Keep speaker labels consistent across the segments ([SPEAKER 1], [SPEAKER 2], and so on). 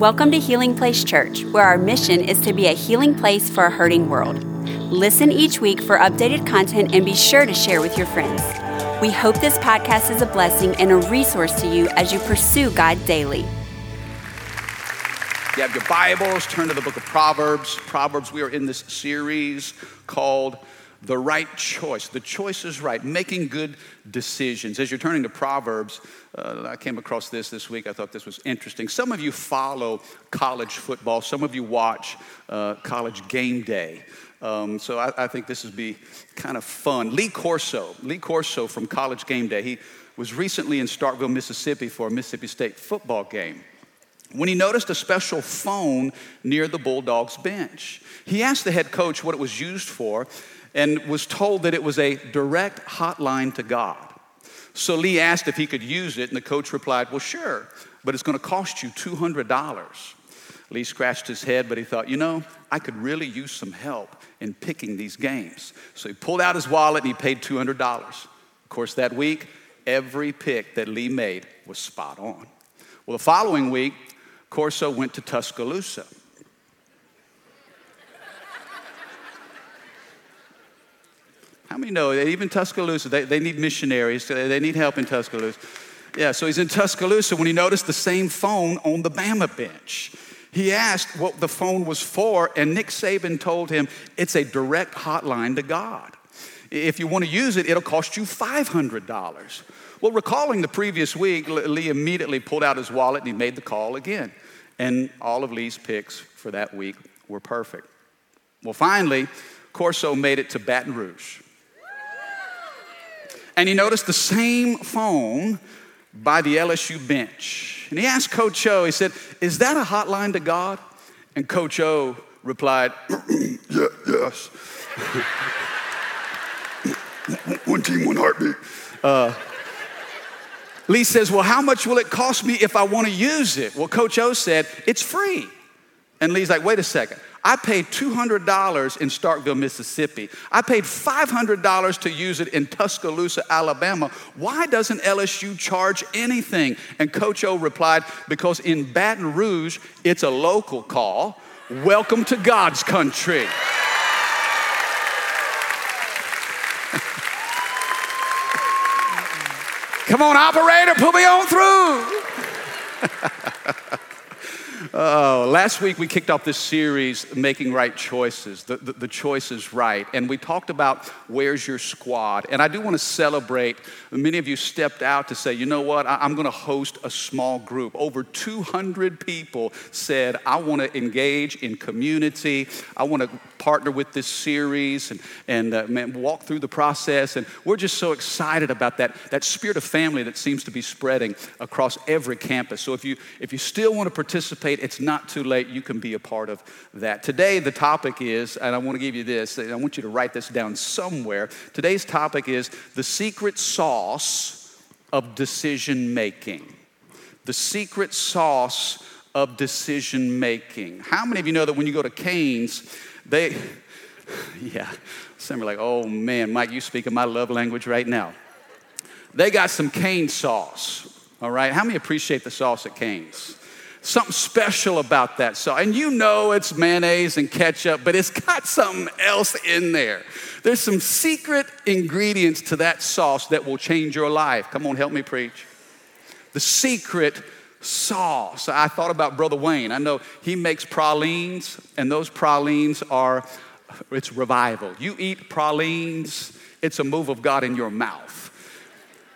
[SPEAKER 1] Welcome to Healing Place Church, where our mission is to be a healing place for a hurting world. Listen each week for updated content and be sure to share with your friends. We hope this podcast is a blessing and a resource to you as you pursue God daily.
[SPEAKER 2] You have your Bibles, turn to the book of Proverbs. Proverbs, we are in this series called The Right Choice. The choice is right, making good decisions. As you're turning to Proverbs, uh, I came across this this week. I thought this was interesting. Some of you follow college football, some of you watch uh, college game day. Um, so I, I, think this would be kind of fun. Lee Corso, Lee Corso from College Game Day, he was recently in Starkville, Mississippi for a Mississippi State football game. When he noticed a special phone near the Bulldogs bench, he asked the head coach what it was used for and was told that it was a direct hotline to God. So Lee asked if he could use it, and the coach replied, Well, sure, but it's going to cost you $200. Lee scratched his head, but he thought, You know, I could really use some help in picking these games. So he pulled out his wallet and he paid $200. Of course, that week, every pick that Lee made was spot on. Well, the following week, Corso went to Tuscaloosa. Many know that even Tuscaloosa, they, they need missionaries, they need help in Tuscaloosa. Yeah, so he's in Tuscaloosa when he noticed the same phone on the Bama bench. He asked what the phone was for, and Nick Saban told him it's a direct hotline to God. If you want to use it, it'll cost you $500. Well, recalling the previous week, Lee immediately pulled out his wallet and he made the call again. And all of Lee's picks for that week were perfect. Well, finally, Corso made it to Baton Rouge and he noticed the same phone by the LSU bench. And he asked Coach O, he said, Is that a hotline to God? And Coach O replied, yeah, Yes. one team, one heartbeat. Uh, Lee says, Well, how much will it cost me if I want to use it? Well, Coach O said, It's free. And Lee's like, Wait a second. I paid $200 in Starkville, Mississippi. I paid $500 to use it in Tuscaloosa, Alabama. Why doesn't LSU charge anything? And Coach O replied, Because in Baton Rouge, it's a local call. Welcome to God's country. Come on, operator, put me on through. Oh, last week we kicked off this series, Making Right Choices. The, the, the, choice is right. And we talked about where's your squad. And I do want to celebrate. Many of you stepped out to say, you know what, I, I'm going to host a small group. Over 200 people said, I want to engage in community. I want to partner with this series and, and uh, man, walk through the process. And we're just so excited about that, that spirit of family that seems to be spreading across every campus. So if you, if you still want to participate, it's not too late. You can be a part of that. Today, the topic is, and I want to give you this, I want you to write this down somewhere. Today's topic is the secret sauce of decision making. The secret sauce of decision making. How many of you know that when you go to Cane's, they, yeah, some are like, oh man, Mike, you speaking my love language right now. They got some Cane's sauce, all right? How many appreciate the sauce at Cane's? Something special about that sauce. And you know it's mayonnaise and ketchup, but it's got something else in there. There's some secret ingredients to that sauce that will change your life. Come on, help me preach. The secret sauce. I thought about Brother Wayne. I know he makes pralines, and those pralines are, it's revival. You eat pralines, it's a move of God in your mouth.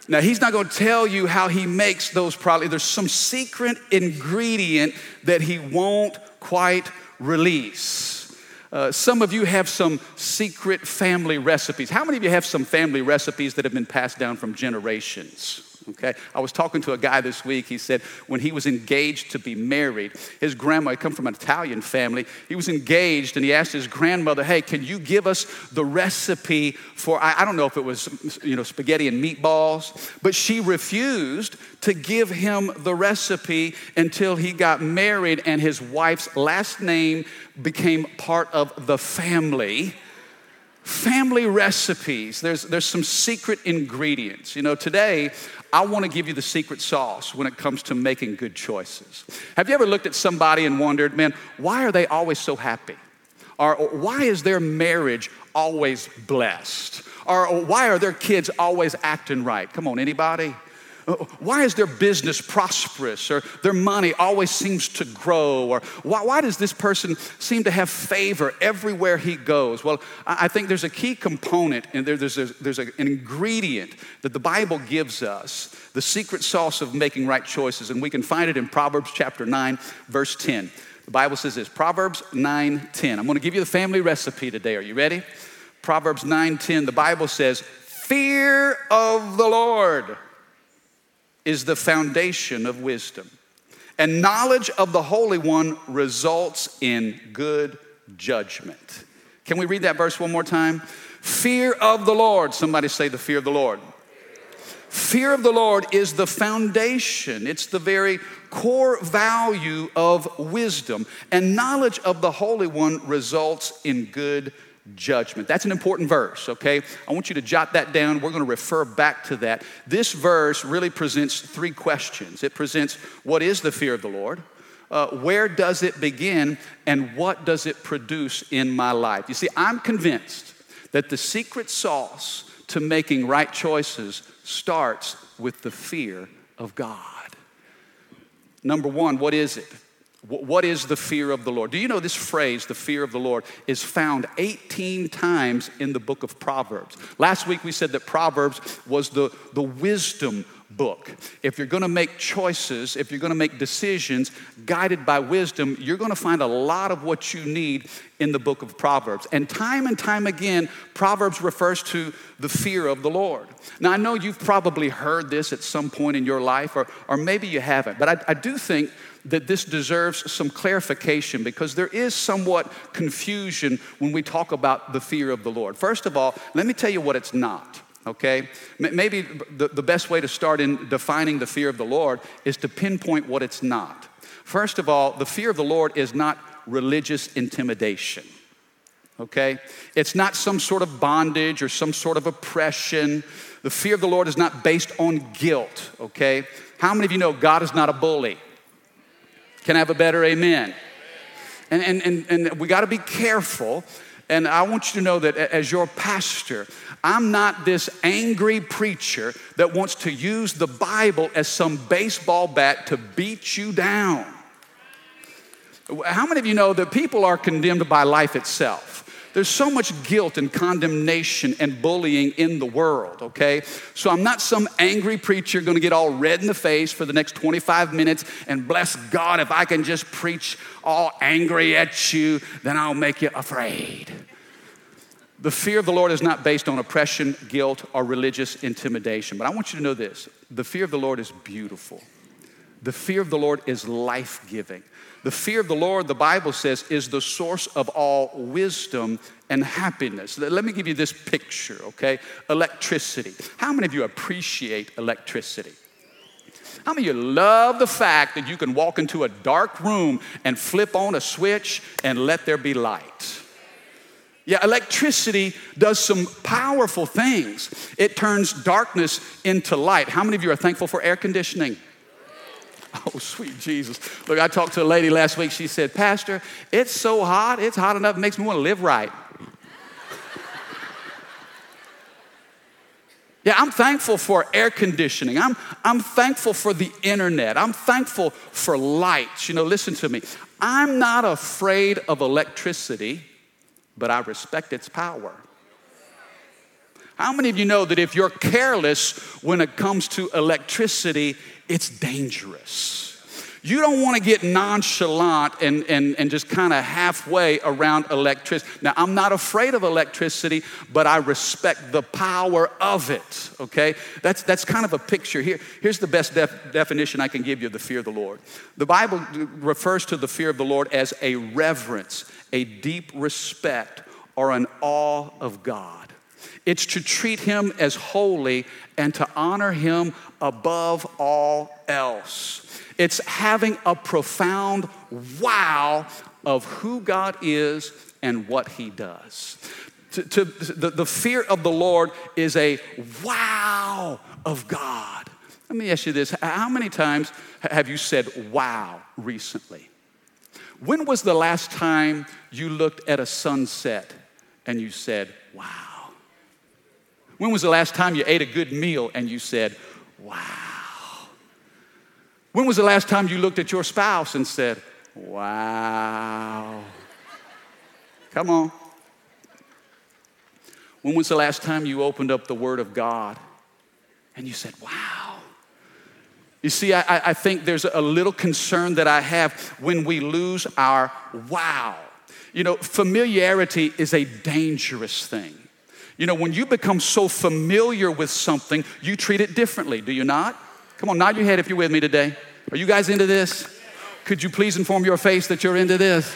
[SPEAKER 2] Now, he's not going to tell you how he makes those pralines. There's some secret ingredient that he won't quite release. Uh, some of you have some secret family recipes. How many of you have some family recipes that have been passed down from generations? Okay, I was talking to a guy this week. He said when he was engaged to be married, his grandma had come from an Italian family. He was engaged and he asked his grandmother, Hey, can you give us the recipe for, I, I don't know if it was, you know, spaghetti and meatballs, but she refused to give him the recipe until he got married and his wife's last name became part of the family family recipes there's, there's some secret ingredients you know today I want to give you the secret sauce when it comes to making good choices. Have you ever looked at somebody and wondered, man, why are they always so happy? Or why is their marriage always blessed? Or why are their kids always acting right? Come on, anybody? Uh, why is their business prosperous or their money always seems to grow? Or why, why does this person seem to have favor everywhere he goes? Well, I think there's a key component and there, there's, a, there's a, an ingredient that the Bible gives us, the secret sauce of making right choices, and we can find it in Proverbs chapter 9, verse 10. The Bible says this Proverbs 9 10. I'm going to give you the family recipe today. Are you ready? Proverbs 9 10. The Bible says, Fear of the Lord is the foundation of wisdom, and knowledge of the Holy One results in good judgment. Can we read that verse one more time? Fear of the Lord. Somebody say the fear of the Lord. Fear of the Lord is the foundation, it's the very core value of wisdom. And knowledge of the Holy One results in good judgment. That's an important verse, okay? I want you to jot that down. We're going to refer back to that. This verse really presents three questions it presents what is the fear of the Lord? Uh, where does it begin? And what does it produce in my life? You see, I'm convinced that the secret sauce to making right choices starts with the fear of God. Number one, what is it? What is the fear of the Lord? Do you know this phrase, the fear of the Lord, is found 18 times in the book of Proverbs? Last week we said that Proverbs was the, the wisdom book. If you're gonna make choices, if you're gonna make decisions guided by wisdom, you're gonna find a lot of what you need in the book of Proverbs. And time and time again, Proverbs refers to the fear of the Lord. Now, I know you've probably heard this at some point in your life, or, or maybe you haven't, but I, I do think that this deserves some clarification because there is somewhat confusion when we talk about the fear of the Lord. First of all, let me tell you what it's not, okay? Maybe the, the best way to start in defining the fear of the Lord is to pinpoint what it's not. First of all, the fear of the Lord is not religious intimidation. Okay? It's not some sort of bondage or some sort of oppression. The fear of the Lord is not based on guilt, okay? How many of you know God is not a bully? Can I have a better amen? And, and, and, and we got to be careful. And I want you to know that as your pastor, I'm not this angry preacher that wants to use the Bible as some baseball bat to beat you down. How many of you know that people are condemned by life itself? There's so much guilt and condemnation and bullying in the world, okay? So I'm not some angry preacher gonna get all red in the face for the next 25 minutes and bless God, if I can just preach all angry at you, then I'll make you afraid. The fear of the Lord is not based on oppression, guilt, or religious intimidation. But I want you to know this the fear of the Lord is beautiful. The fear of the Lord is life giving. The fear of the Lord, the Bible says, is the source of all wisdom and happiness. Let me give you this picture, okay? Electricity. How many of you appreciate electricity? How many of you love the fact that you can walk into a dark room and flip on a switch and let there be light? Yeah, electricity does some powerful things. It turns darkness into light. How many of you are thankful for air conditioning? Oh, sweet Jesus. Look, I talked to a lady last week. She said, Pastor, it's so hot. It's hot enough. It makes me want to live right. Yeah, I'm thankful for air conditioning. I'm, I'm thankful for the internet. I'm thankful for lights. You know, listen to me. I'm not afraid of electricity, but I respect its power. How many of you know that if you're careless when it comes to electricity, it's dangerous? You don't want to get nonchalant and, and, and just kind of halfway around electricity. Now, I'm not afraid of electricity, but I respect the power of it, okay? That's, that's kind of a picture. Here, here's the best def- definition I can give you of the fear of the Lord. The Bible refers to the fear of the Lord as a reverence, a deep respect, or an awe of God. It's to treat him as holy and to honor him above all else. It's having a profound wow of who God is and what he does. To, to the, the fear of the Lord is a wow of God. Let me ask you this How many times have you said wow recently? When was the last time you looked at a sunset and you said wow? When was the last time you ate a good meal and you said wow? When was the last time you looked at your spouse and said wow? Come on. When was the last time you opened up the Word of God and you said, wow? You see, I, I think there's a little concern that I have when we lose our wow. You know, familiarity is a dangerous thing. You know, when you become so familiar with something, you treat it differently, do you not? Come on, nod your head if you're with me today. Are you guys into this? Could you please inform your face that you're into this?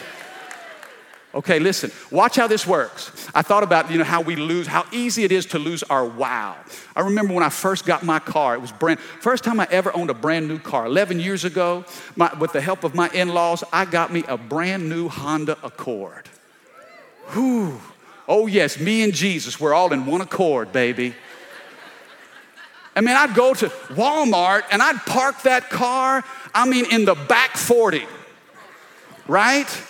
[SPEAKER 2] Okay, listen, watch how this works. I thought about, you know, how we lose, how easy it is to lose our wow. I remember when I first got my car, it was brand, first time I ever owned a brand new car. 11 years ago, my, with the help of my in laws, I got me a brand new Honda Accord. Whew. Oh, yes, me and Jesus, we're all in one accord, baby. I mean, I'd go to Walmart and I'd park that car, I mean, in the back 40, right?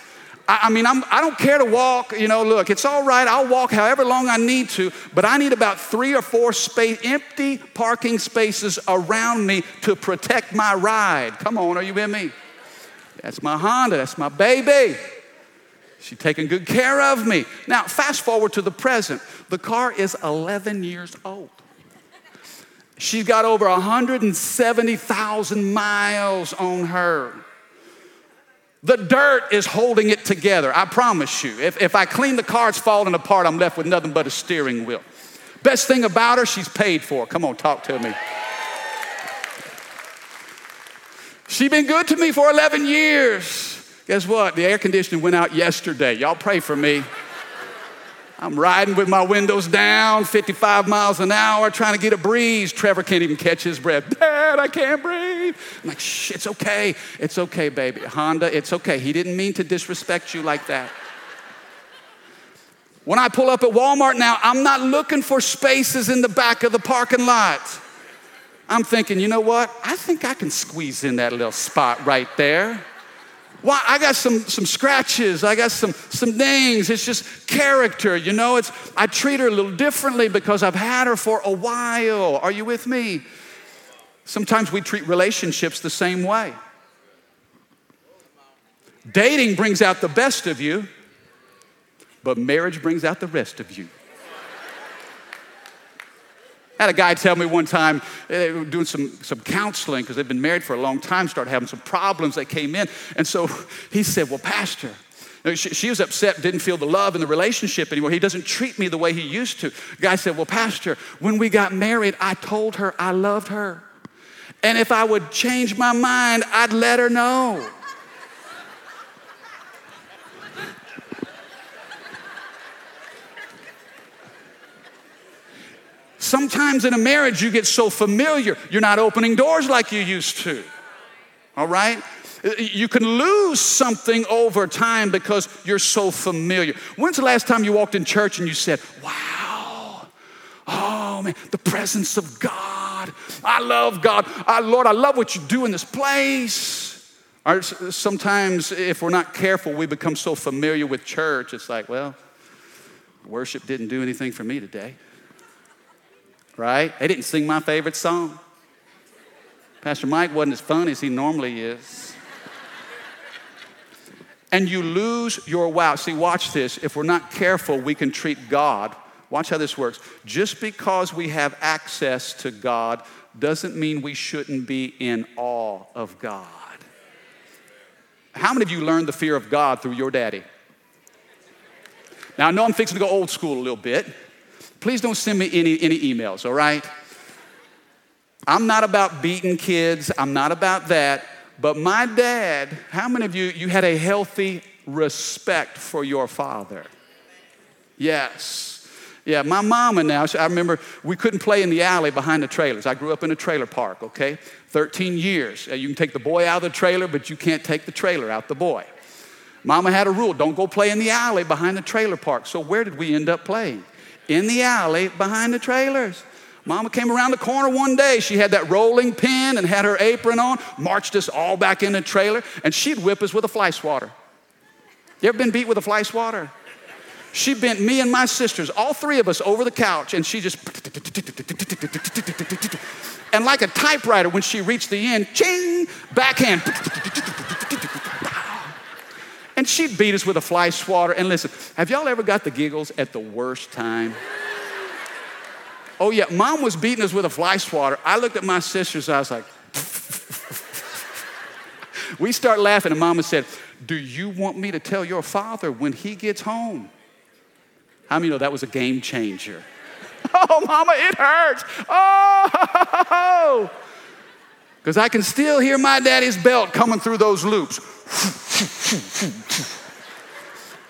[SPEAKER 2] I, mean, I'm, I don't care to walk, you know, look, it's all right. I'll walk however long I need to, but I need about three or four space, empty parking spaces around me to protect my ride. Come on, are you with me? That's my Honda, that's my baby. She's taking good care of me. Now, fast forward to the present. The car is 11 years old. She's got over 170,000 miles on her. The dirt is holding it together, I promise you. If, if I clean the car, it's falling apart. I'm left with nothing but a steering wheel. Best thing about her, she's paid for. Come on, talk to me. She's been good to me for 11 years. Guess what? The air conditioning went out yesterday. Y'all pray for me. I'm riding with my windows down, 55 miles an hour, trying to get a breeze. Trevor can't even catch his breath. Dad, I can't breathe. I'm like, shh, it's okay. It's okay, baby. Honda, it's okay. He didn't mean to disrespect you like that. When I pull up at Walmart now, I'm not looking for spaces in the back of the parking lot. I'm thinking, you know what? I think I can squeeze in that little spot right there. Why? I got some, some scratches. I got some, some things. It's just character, you know. It's, I treat her a little differently because I've had her for a while. Are you with me? Sometimes we treat relationships the same way. Dating brings out the best of you, but marriage brings out the rest of you. Had a guy tell me one time, eh, they were doing some, some counseling because they've been married for a long time, started having some problems that came in. And so he said, Well, Pastor, she, she, was upset, didn't feel the love in the relationship anymore. He doesn't treat me the way he used to. The guy said, Well, Pastor, when we got married, I told her I loved her. And if I would change my mind, I'd let her know. Sometimes in a marriage, you get so familiar, you're not opening doors like you used to. All right? You can lose something over time because you're so familiar. When's the last time you walked in church and you said, Wow, oh man, the presence of God. I love God. I, Lord, I love what you do in this place. Sometimes, if we're not careful, we become so familiar with church, it's like, well, worship didn't do anything for me today right? They didn't sing my favorite song. Pastor Mike wasn't as funny as he normally is. and you lose your wow. See, watch this. If we're not careful, we can treat God. Watch how this works. Just because we have access to God doesn't mean we shouldn't be in awe of God. How many of you learned the fear of God through your daddy? Now, I know I'm fixing to go old school a little bit. Please don't send me any, any emails, all right? I'm not about beating kids, I'm not about that. But my dad, how many of you, you had a healthy respect for your father? Yes. Yeah, my mama now, I remember we couldn't play in the alley behind the trailers. I grew up in a trailer park, okay? 13 years. Uh, you can take the boy out of the trailer, but you can't take the trailer out the boy. Mama had a rule don't go play in the alley behind the trailer park. So where did we end up playing? In the alley behind the trailers. Mama came around the corner one day. She had that rolling pin and had her apron on, marched us all back in the trailer, and she'd whip us with a fly swatter. You ever been beat with a fly swatter? She bent me and my sisters, all three of us, over the couch, and she just. And like a typewriter, when she reached the end, ching, backhand. And she'd beat us with a fly swatter. And listen, have y'all ever got the giggles at the worst time? Oh, yeah, mom was beating us with a fly swatter. I looked at my sisters, I was like, we start laughing, and mama said, Do you want me to tell your father when he gets home? How many know that was a game changer? oh, mama, it hurts. Oh, because I can still hear my daddy's belt coming through those loops.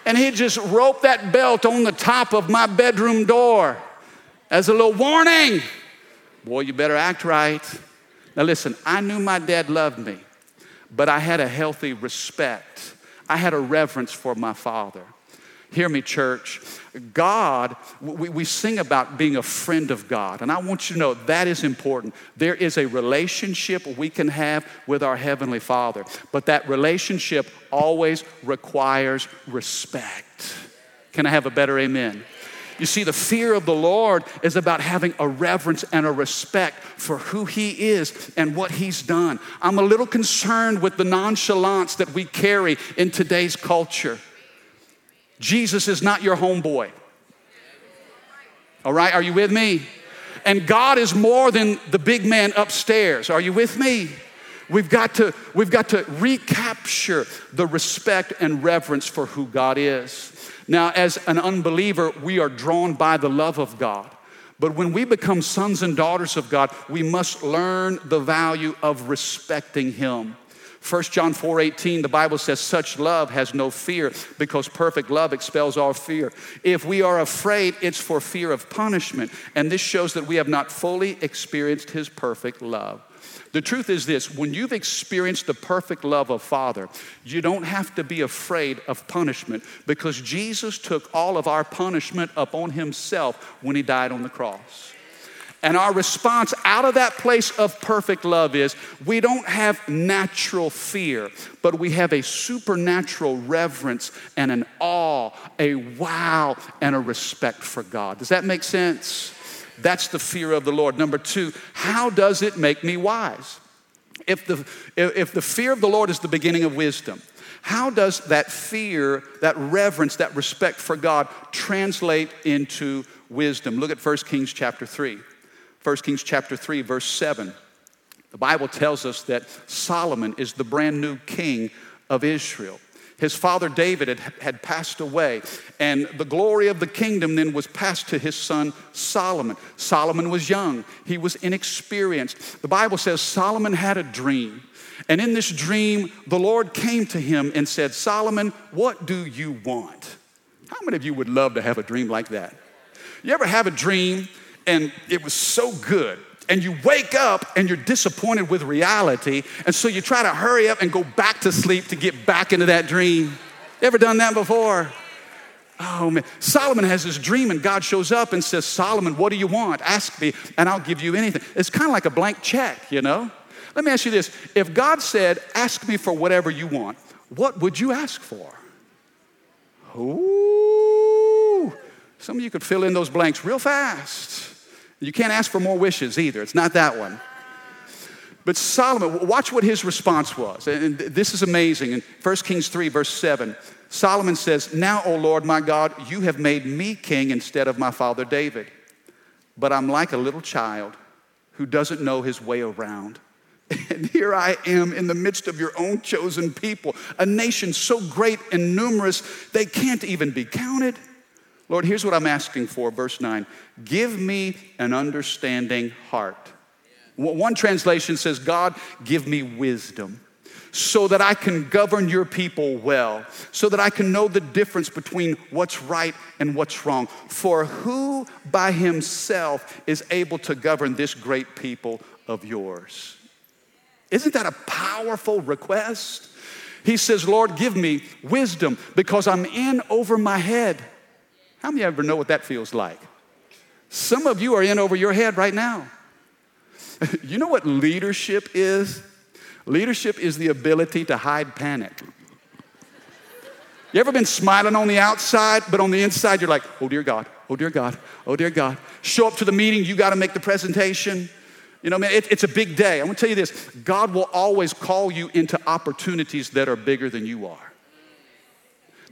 [SPEAKER 2] And he'd just rope that belt on the top of my bedroom door as a little warning. Boy, you better act right. Now, listen, I knew my dad loved me, but I had a healthy respect. I had a reverence for my father. Hear me, church. God, we, we sing about being a friend of God, and I want you to know that is important. There is a relationship we can have with our Heavenly Father, but that relationship always requires respect. Can I have a better amen? You see, the fear of the Lord is about having a reverence and a respect for who He is and what He's done. I'm a little concerned with the nonchalance that we carry in today's culture. Jesus is not your homeboy. All right, are you with me? And God is more than the big man upstairs. Are you with me? We've got to, we've got to recapture the respect and reverence for who God is. Now, as an unbeliever, we are drawn by the love of God. But when we become sons and daughters of God, we must learn the value of respecting Him. 1 John 4 18, the Bible says, such love has no fear because perfect love expels all fear. If we are afraid, it's for fear of punishment. And this shows that we have not fully experienced His perfect love. The truth is this when you've experienced the perfect love of Father, you don't have to be afraid of punishment because Jesus took all of our punishment upon Himself when He died on the cross. And our response out of that place of perfect love is we don't have natural fear, but we have a supernatural reverence and an awe, a wow, and a respect for God. Does that make sense? That's the fear of the Lord. Number two, how does it make me wise? If the, if the fear of the Lord is the beginning of wisdom, how does that fear, that reverence, that respect for God translate into wisdom? Look at 1 Kings chapter 3. 1 Kings chapter 3, verse 7. The Bible tells us that Solomon is the brand new king of Israel. His father David had, had passed away, and the glory of the kingdom then was passed to his son Solomon. Solomon was young, he was inexperienced. The Bible says Solomon had a dream, and in this dream, the Lord came to him and said, Solomon, what do you want? How many of you would love to have a dream like that? You ever have a dream and it was so good. And you wake up and you're disappointed with reality, and so you try to hurry up and go back to sleep to get back into that dream. Ever done that before? Oh man, Solomon has this dream, and God shows up and says, Solomon, what do you want? Ask me, and I'll give you anything. It's kind of like a blank check, you know? Let me ask you this if God said, Ask me for whatever you want, what would you ask for? Ooh, some of you could fill in those blanks real fast. You can't ask for more wishes either. It's not that one. But Solomon, watch what his response was. And this is amazing. In 1 Kings 3, verse 7, Solomon says, Now, O Lord my God, you have made me king instead of my father David. But I'm like a little child who doesn't know his way around. And here I am in the midst of your own chosen people, a nation so great and numerous they can't even be counted. Lord, here's what I'm asking for, verse 9 Give me an understanding heart. One translation says, God, give me wisdom so that I can govern your people well, so that I can know the difference between what's right and what's wrong. For who by himself is able to govern this great people of yours? Isn't that a powerful request? He says, Lord, give me wisdom because I'm in over my head. How many of you ever know what that feels like? Some of you are in over your head right now. you know what leadership is? Leadership is the ability to hide panic. You ever been smiling on the outside, but on the inside, you're like, oh dear God, oh dear God, oh dear God. Show up to the meeting, you got to make the presentation. You know, man, it, it's a big day. I'm gonna tell you this God will always call you into opportunities that are bigger than you are.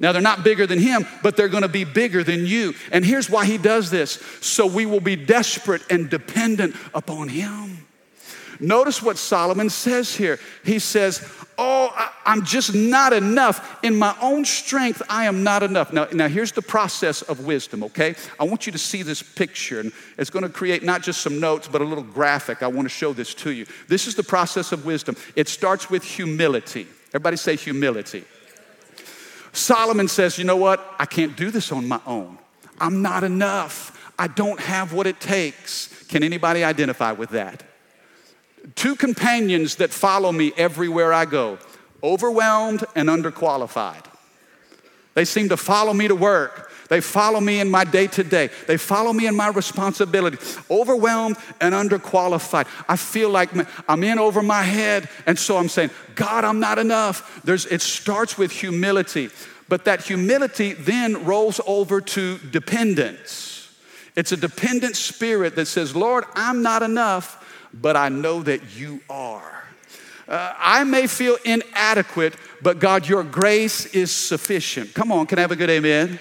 [SPEAKER 2] Now, they're not bigger than him, but they're gonna be bigger than you. And here's why he does this so we will be desperate and dependent upon him. Notice what Solomon says here. He says, Oh, I, am just not enough. In my own strength, I am not enough. Now, now, here's the process of wisdom, okay? I want you to see this picture, and it's gonna create not just some notes, but a little graphic. I wanna show this to you. This is the process of wisdom. It starts with humility. Everybody say humility. Solomon says, You know what? I can't do this on my own. I'm not enough. I don't have what it takes. Can anybody identify with that? two companions that follow me everywhere I go overwhelmed and underqualified. They seem to follow me to work. They follow me in my day to day. They follow me in my responsibility. Overwhelmed and underqualified. I feel like I'm in over my head. And so I'm saying, God, I'm not enough. There's, it starts with humility, but that humility then rolls over to dependence. It's a dependent spirit that says, Lord, I'm not enough but I know that you are. Uh, I may feel inadequate, but God, your grace is sufficient. Come on, can I have a good amen?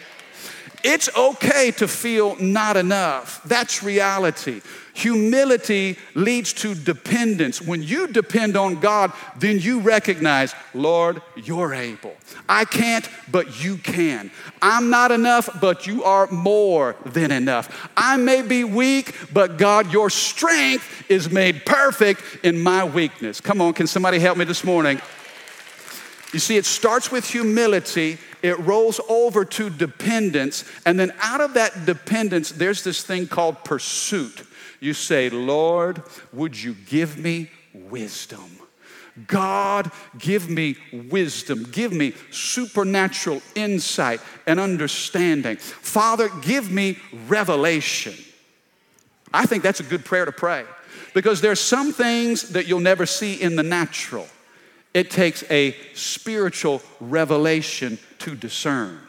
[SPEAKER 2] It's okay to feel not enough. That's reality. Humility leads to dependence. When you depend on God, then you recognize, Lord, you're able. I can't, but you can. I'm not enough, but you are more than enough. I may be weak, but God, your strength is made perfect in my weakness. Come on, can somebody help me this morning? You see, it starts with humility, it rolls over to dependence, and then out of that dependence, there's this thing called pursuit. You say, Lord, would you give me wisdom? God, give me wisdom. Give me supernatural insight and understanding. Father, give me revelation. I think that's a good prayer to pray because there's some things that you'll never see in the natural. It takes a spiritual revelation to discern.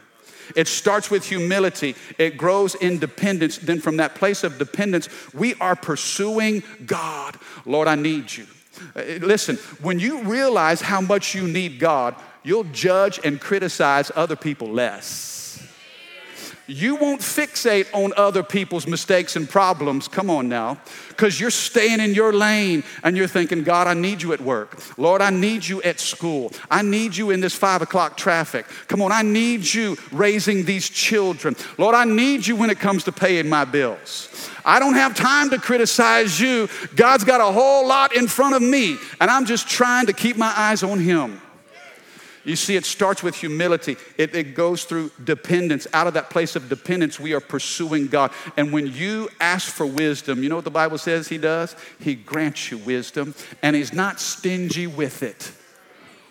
[SPEAKER 2] It starts with humility, it grows in dependence. Then, from that place of dependence, we are pursuing God. Lord, I need you. Uh, listen, when you realize how much you need God, you'll judge and criticize other people less. You won't fixate on other people's mistakes and problems. Come on now. Because you're staying in your lane and you're thinking, God, I need you at work. Lord, I need you at school. I need you in this five o'clock traffic. Come on, I need you raising these children. Lord, I need you when it comes to paying my bills. I don't have time to criticize you. God's got a whole lot in front of me, and I'm just trying to keep my eyes on Him. You see, it starts with humility, it, it, goes through dependence. Out of that place of dependence, we are pursuing God. And when you ask for wisdom, you know what the Bible says He does? He grants you wisdom, and He's not stingy with it.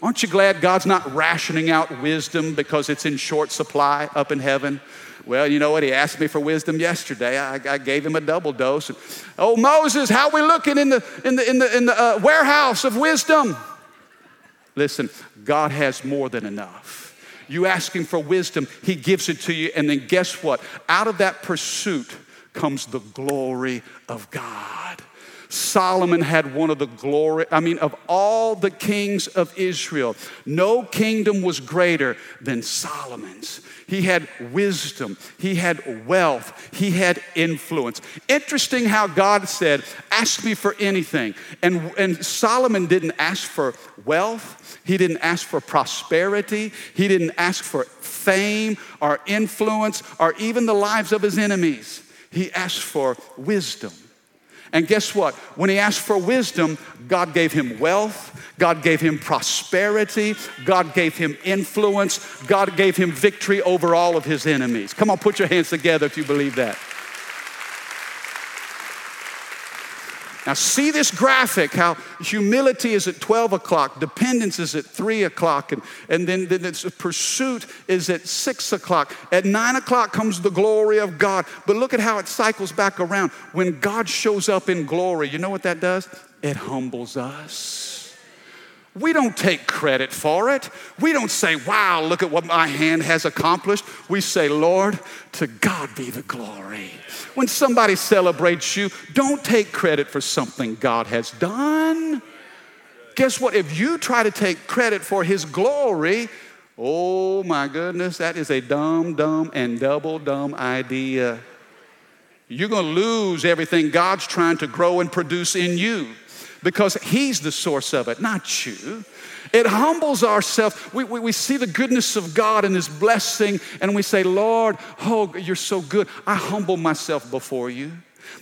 [SPEAKER 2] Aren't you glad God's not rationing out wisdom because it's in short supply up in heaven? Well, you know what? He asked me for wisdom yesterday. I, I gave him a double dose. Oh, Moses, how we looking in the, in the, in the, in the uh, warehouse of wisdom? Listen, God has more than enough. You ask Him for wisdom, He gives it to you, and then guess what? Out of that pursuit comes the glory of God. Solomon had one of the glory, I mean, of all the kings of Israel, no kingdom was greater than Solomon's. He had wisdom, he had wealth, he had influence. Interesting how God said, Ask me for anything. And, and Solomon didn't ask for wealth, he didn't ask for prosperity, he didn't ask for fame or influence or even the lives of his enemies. He asked for wisdom. And guess what? When he asked for wisdom, God gave him wealth, God gave him prosperity, God gave him influence, God gave him victory over all of his enemies. Come on, put your hands together if you believe that. Now, see this graphic how humility is at 12 o'clock, dependence is at 3 o'clock, and, and then, then it's pursuit is at 6 o'clock. At 9 o'clock comes the glory of God. But look at how it cycles back around. When God shows up in glory, you know what that does? It humbles us. We don't take credit for it. We don't say, wow, look at what my hand has accomplished. We say, Lord, to God be the glory. When somebody celebrates you, don't take credit for something God has done. Guess what? If you try to take credit for His glory, oh my goodness, that is a dumb, dumb, and double dumb idea. You're going to lose everything God's trying to grow and produce in you because He's the source of it, not you. It humbles ourselves. We, we, we, see the goodness of God and His blessing, and we say, Lord, oh, you're so good. I humble myself before you.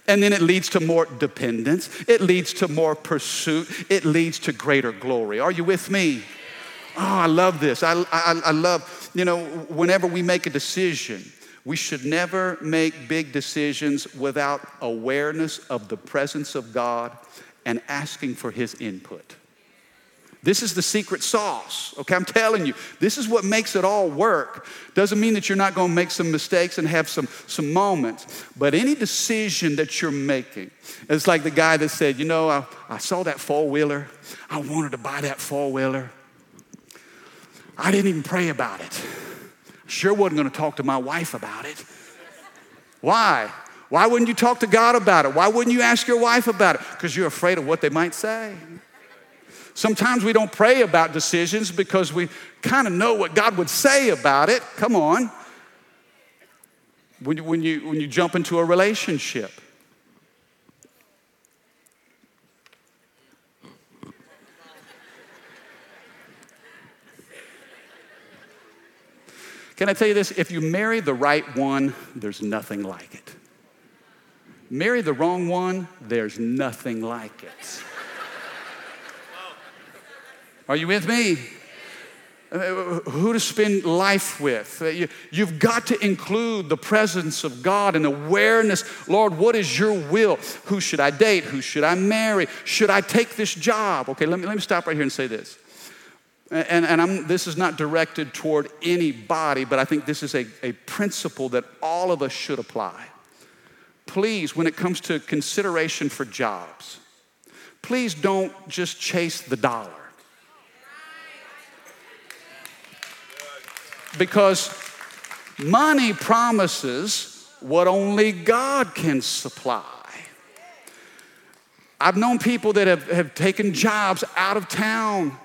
[SPEAKER 2] And then it leads to more dependence, it leads to more pursuit, it leads to greater glory. Are you with me? Oh, I love this. I, I, I love, you know, whenever we make a decision, we should never make big decisions without awareness of the presence of God and asking for his input. This is the secret sauce. Okay, I'm telling you, this is what makes it all work. Doesn't mean that you're not to make some mistakes and have some, some moments, but any decision that you're making, it's like the guy that said, You know, I, I saw that four wheeler, I wanted to buy that four wheeler. I didn't even pray about it. Sure wasn't to talk to my wife about it. Why? Why wouldn't you talk to God about it? Why wouldn't you ask your wife about it? Because you're afraid of what they might say. Sometimes we don't pray about decisions because we kind of know what God would say about it. Come on. When you, when you, when you jump into a relationship, Can I tell you this? If you marry the right one, there's nothing like it. Marry the wrong one, there's nothing like it. Are you with me? Uh, who to spend life with. Uh, you, have got to include the presence of God and awareness. Lord, what is your will? Who should I date? Who should I marry? Should I take this job? Okay, let me, let me stop right here and say this. And, and I'm, this is not directed toward anybody, but I think this is a, a principle that all of us should apply please, when it comes to consideration for jobs, please don't just chase the dollar. Because money promises what only God can supply. I've known people that have, have taken jobs out of town,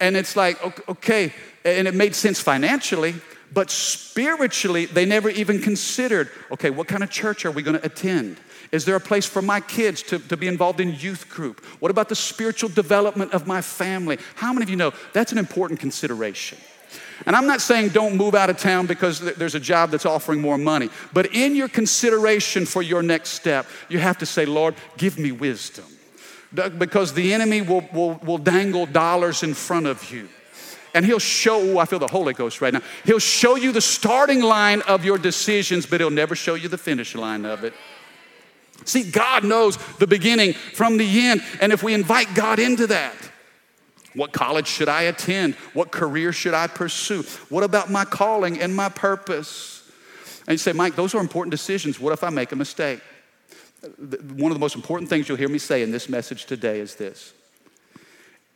[SPEAKER 2] and it's like, okay, and it made sense financially, but spiritually, they never even considered okay, what kind of church are we going to attend? Is there a place for my kids to, to be involved in youth group? What about the spiritual development of my family? How many of you know that's an important consideration? And I'm not saying don't move out of town because there's a job that's offering more money, but in your consideration for your next step, you have to say, Lord, give me wisdom. Because the enemy will, will, will dangle dollars in front of you and he'll show, I feel the Holy Ghost right now. He'll show you the starting line of your decisions, but he'll never show you the finish line of it. See, God knows the beginning from the end, and if we invite God into that, what college should I attend? What career should I pursue? What about my calling and my purpose? And you say, Mike, those are important decisions. What if I make a mistake? One of the most important things you'll hear me say in this message today is this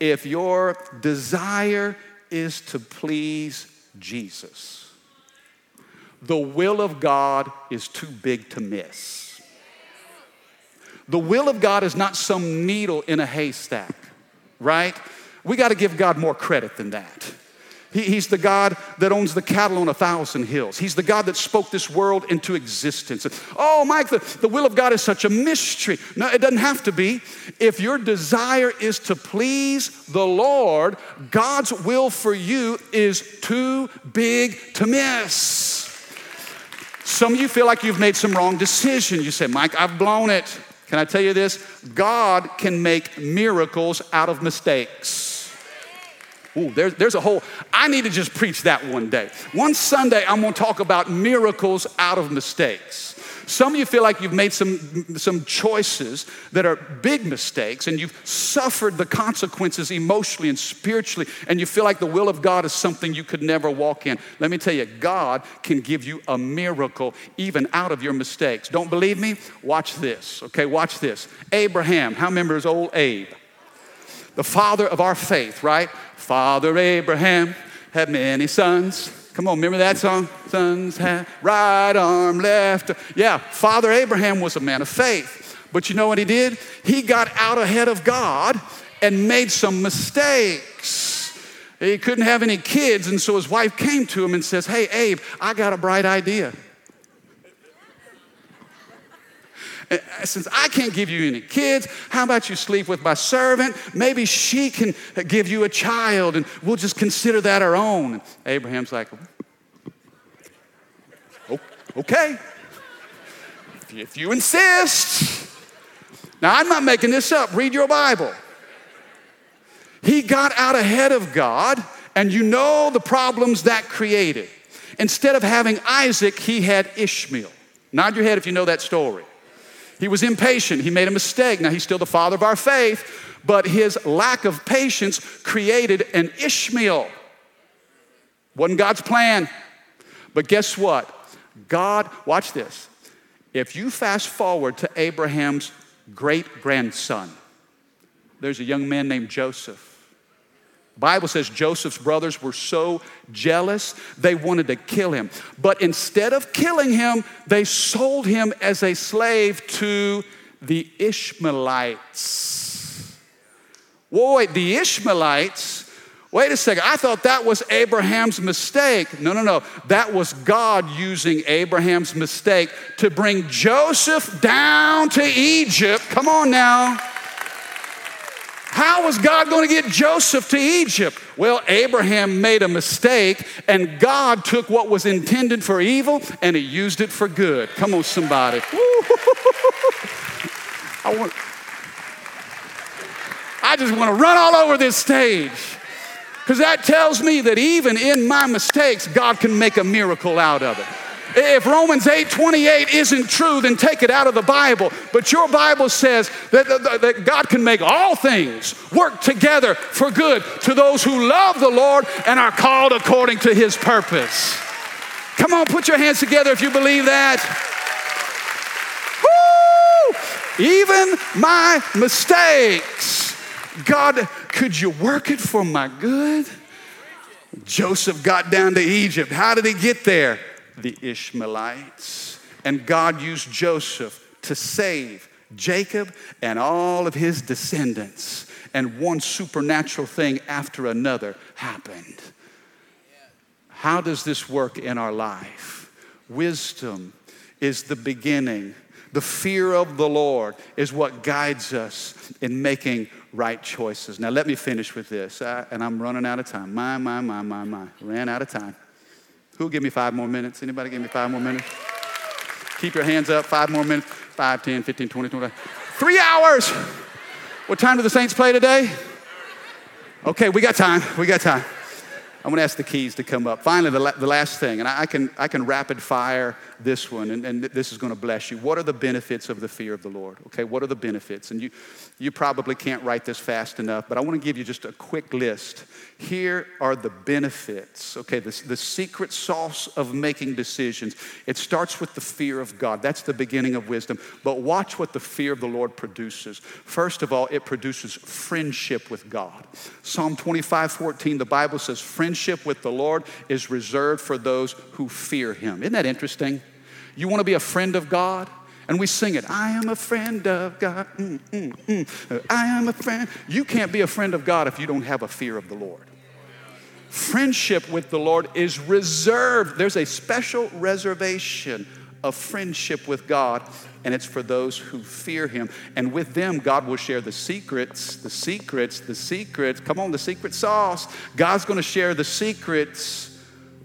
[SPEAKER 2] if your desire is to please Jesus. The will of God is too big to miss. The will of God is not some needle in a haystack, right? We got to give God more credit than that. He, he's the God that owns the cattle on a thousand hills. He's the God that spoke this world into existence. Oh, Mike, the, the will of God is such a mystery. No, it doesn't have to be. If your desire is to please the Lord, God's will for you is too big to miss. Some of you feel like you've made some wrong decision. You say, Mike, I've blown it. Can I tell you this? God can make miracles out of mistakes. Ooh, there's, there's a whole, I need to just preach that one day. One Sunday, I'm gonna talk about miracles out of mistakes. Some of you feel like you've made some, some choices that are big mistakes and you've suffered the consequences emotionally and spiritually, and you feel like the will of God is something you could never walk in. Let me tell you, God can give you a miracle even out of your mistakes. Don't believe me? Watch this, okay? Watch this. Abraham, how remembers old Abe? The father of our faith, right? Father Abraham had many sons. Come on, remember that song? Sons have right arm, left. Yeah, Father Abraham was a man of faith. But you know what he did? He got out ahead of God and made some mistakes. He couldn't have any kids, and so his wife came to him and says, Hey, Abe, I got a bright idea. Uh, Uh, uh, since I can't give you any kids, how about you sleep with my servant? Maybe she can give you a child and we'll just consider that our own. And Abraham's like, okay, if you insist. Now, I'm not making this up. Read your Bible. He got out ahead of God, and you know the problems that created. Instead of having Isaac, he had Ishmael. Nod your head if you know that story. He was impatient. He made a mistake. Now, he's still the father of our faith, but his lack of patience created an Ishmael. Wasn't God's plan. But guess what? God, watch this. If you fast forward to Abraham's great grandson, there's a young man named Joseph. Bible says Joseph's brothers were so jealous they wanted to kill him. But instead of killing him, they sold him as a slave to the Ishmaelites. Whoa, wait, the Ishmaelites? Wait a second, I thought that was Abraham's mistake. No, no, no. That was God using Abraham's mistake to bring Joseph down to Egypt. Come on now. How was God going to get Joseph to Egypt? Well, Abraham made a mistake, and God took what was intended for evil and he used it for good. Come on, somebody. I, want, I just want to run all over this stage because that tells me that even in my mistakes, God can make a miracle out of it. If Romans 8 28 isn't true, then take it out of the Bible. But your Bible says that, that, that, God can make all things work together for good to those who love the Lord and are called according to his purpose. Come on, put your hands together if you believe that. Woo! Even my mistakes, God, could you work it for my good? Joseph got down to Egypt. How did he get there? The Ishmaelites. And God used Joseph to save Jacob and all of his descendants. And one supernatural thing after another happened. How does this work in our life? Wisdom is the beginning. The fear of the Lord is what guides us in making right choices. Now, let me finish with this, uh, and I'm running out of time. My, my, my, my, my. Ran out of time. Who'll give me five more minutes? Anybody give me five more minutes? Keep your hands up. Five more minutes. Five, 10, 15, 20, 20. Three hours. What time do the Saints play today? Okay, we got time. We got time. I'm going to ask the keys to come up. Finally, the, la- the last thing, and I, I, can, I can rapid fire this one, and, and this is going to bless you. What are the benefits of the fear of the Lord? Okay, what are the benefits? And you, you probably can't write this fast enough, but I want to give you just a quick list. Here are the benefits, okay, the, the secret sauce of making decisions. It starts with the fear of God. That's the beginning of wisdom. But watch what the fear of the Lord produces. First of all, it produces friendship with God. Psalm 25 14, the Bible says, Friendship friendship with the Lord is reserved for those who fear Him. Isn't that interesting? You want to be a friend of God? And we sing it, I am a friend of God. Mm, mm, mm. I am a friend. You can't be a friend of God if you don't have a fear of the Lord. Friendship with the Lord is reserved. There's a special reservation of friendship with God, and it's for those who fear Him. And with them, God will share the secrets, the secrets, the secrets. Come on, the secret sauce. God's going to share the secrets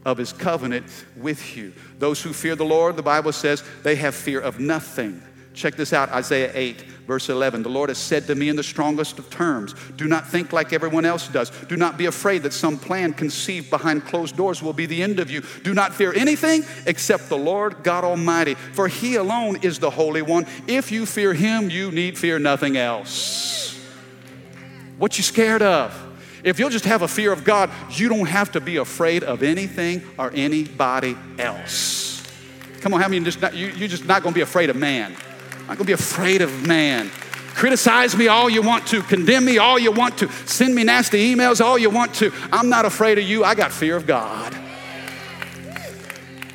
[SPEAKER 2] of His covenant with you. Those who fear the Lord, the Bible says, they have fear of nothing. Check this out Isaiah 8. Verse 11 The Lord has said to me in the strongest of terms Do not think like everyone else does. Do not be afraid that some plan conceived behind closed doors will be the end of you. Do not fear anything except the Lord God Almighty, for He alone is the Holy One. If you fear Him, you need fear nothing else. What you scared of? If you'll just have a fear of God, you don't have to be afraid of anything or anybody else. Come on, how many just not, you, you're just not going to be afraid of man? I'm not going to be afraid of man. Criticize me all you want to, condemn me all you want to, send me nasty emails all you want to. I'm not afraid of you. I got fear of God.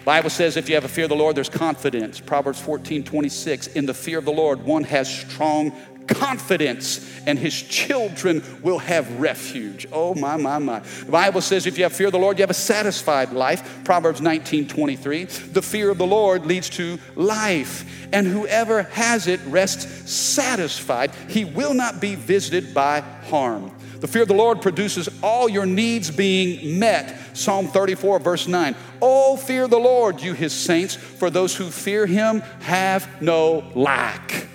[SPEAKER 2] Bible says if you have a fear of the Lord, there's confidence. Proverbs 14, 26. In the fear of the Lord, one has strong confidence, and his children will have refuge. Oh, my, my, my. The Bible says if you have fear of the Lord, you have a satisfied life. Proverbs 19 23. The fear of the Lord leads to life, and whoever has it rests satisfied. He will not be visited by harm. The fear of the Lord produces all your needs being met. Psalm 34, verse 9. Oh, fear the Lord, you his saints, for those who fear him have no lack.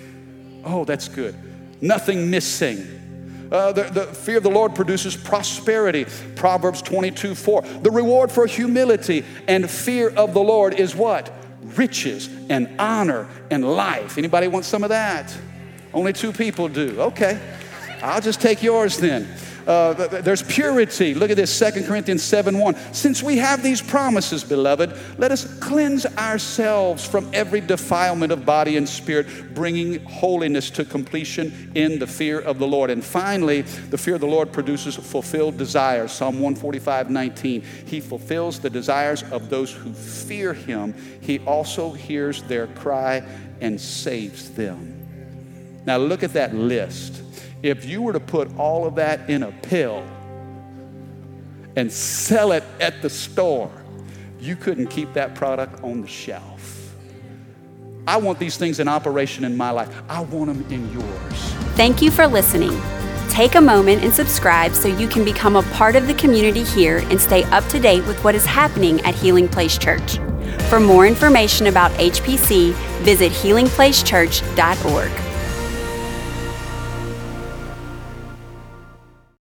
[SPEAKER 2] Oh, that's good. Nothing missing. Uh, the, the, fear of the Lord produces prosperity. Proverbs 22 4. The reward for humility and fear of the Lord is what? Riches and honor and life. Anybody want some of that? Only two people do. Okay. I'll just take yours then. Uh, there's purity. Look at this, 2 Corinthians 7 1. Since we have these promises, beloved, let us cleanse ourselves from every defilement of body and spirit, bringing holiness to completion in the fear of the Lord. And finally, the fear of the Lord produces fulfilled desires. Psalm 145 19. He fulfills the desires of those who fear him. He also hears their cry and saves them. Now, look at that list. If you were to put all of that in a pill and sell it at the store, you couldn't keep that product on the shelf. I want these things in operation in my life. I want them in yours.
[SPEAKER 1] Thank you for listening. Take a moment and subscribe so you can become a part of the community here and stay up to date with what is happening at Healing Place Church. For more information about HPC, visit healingplacechurch.org.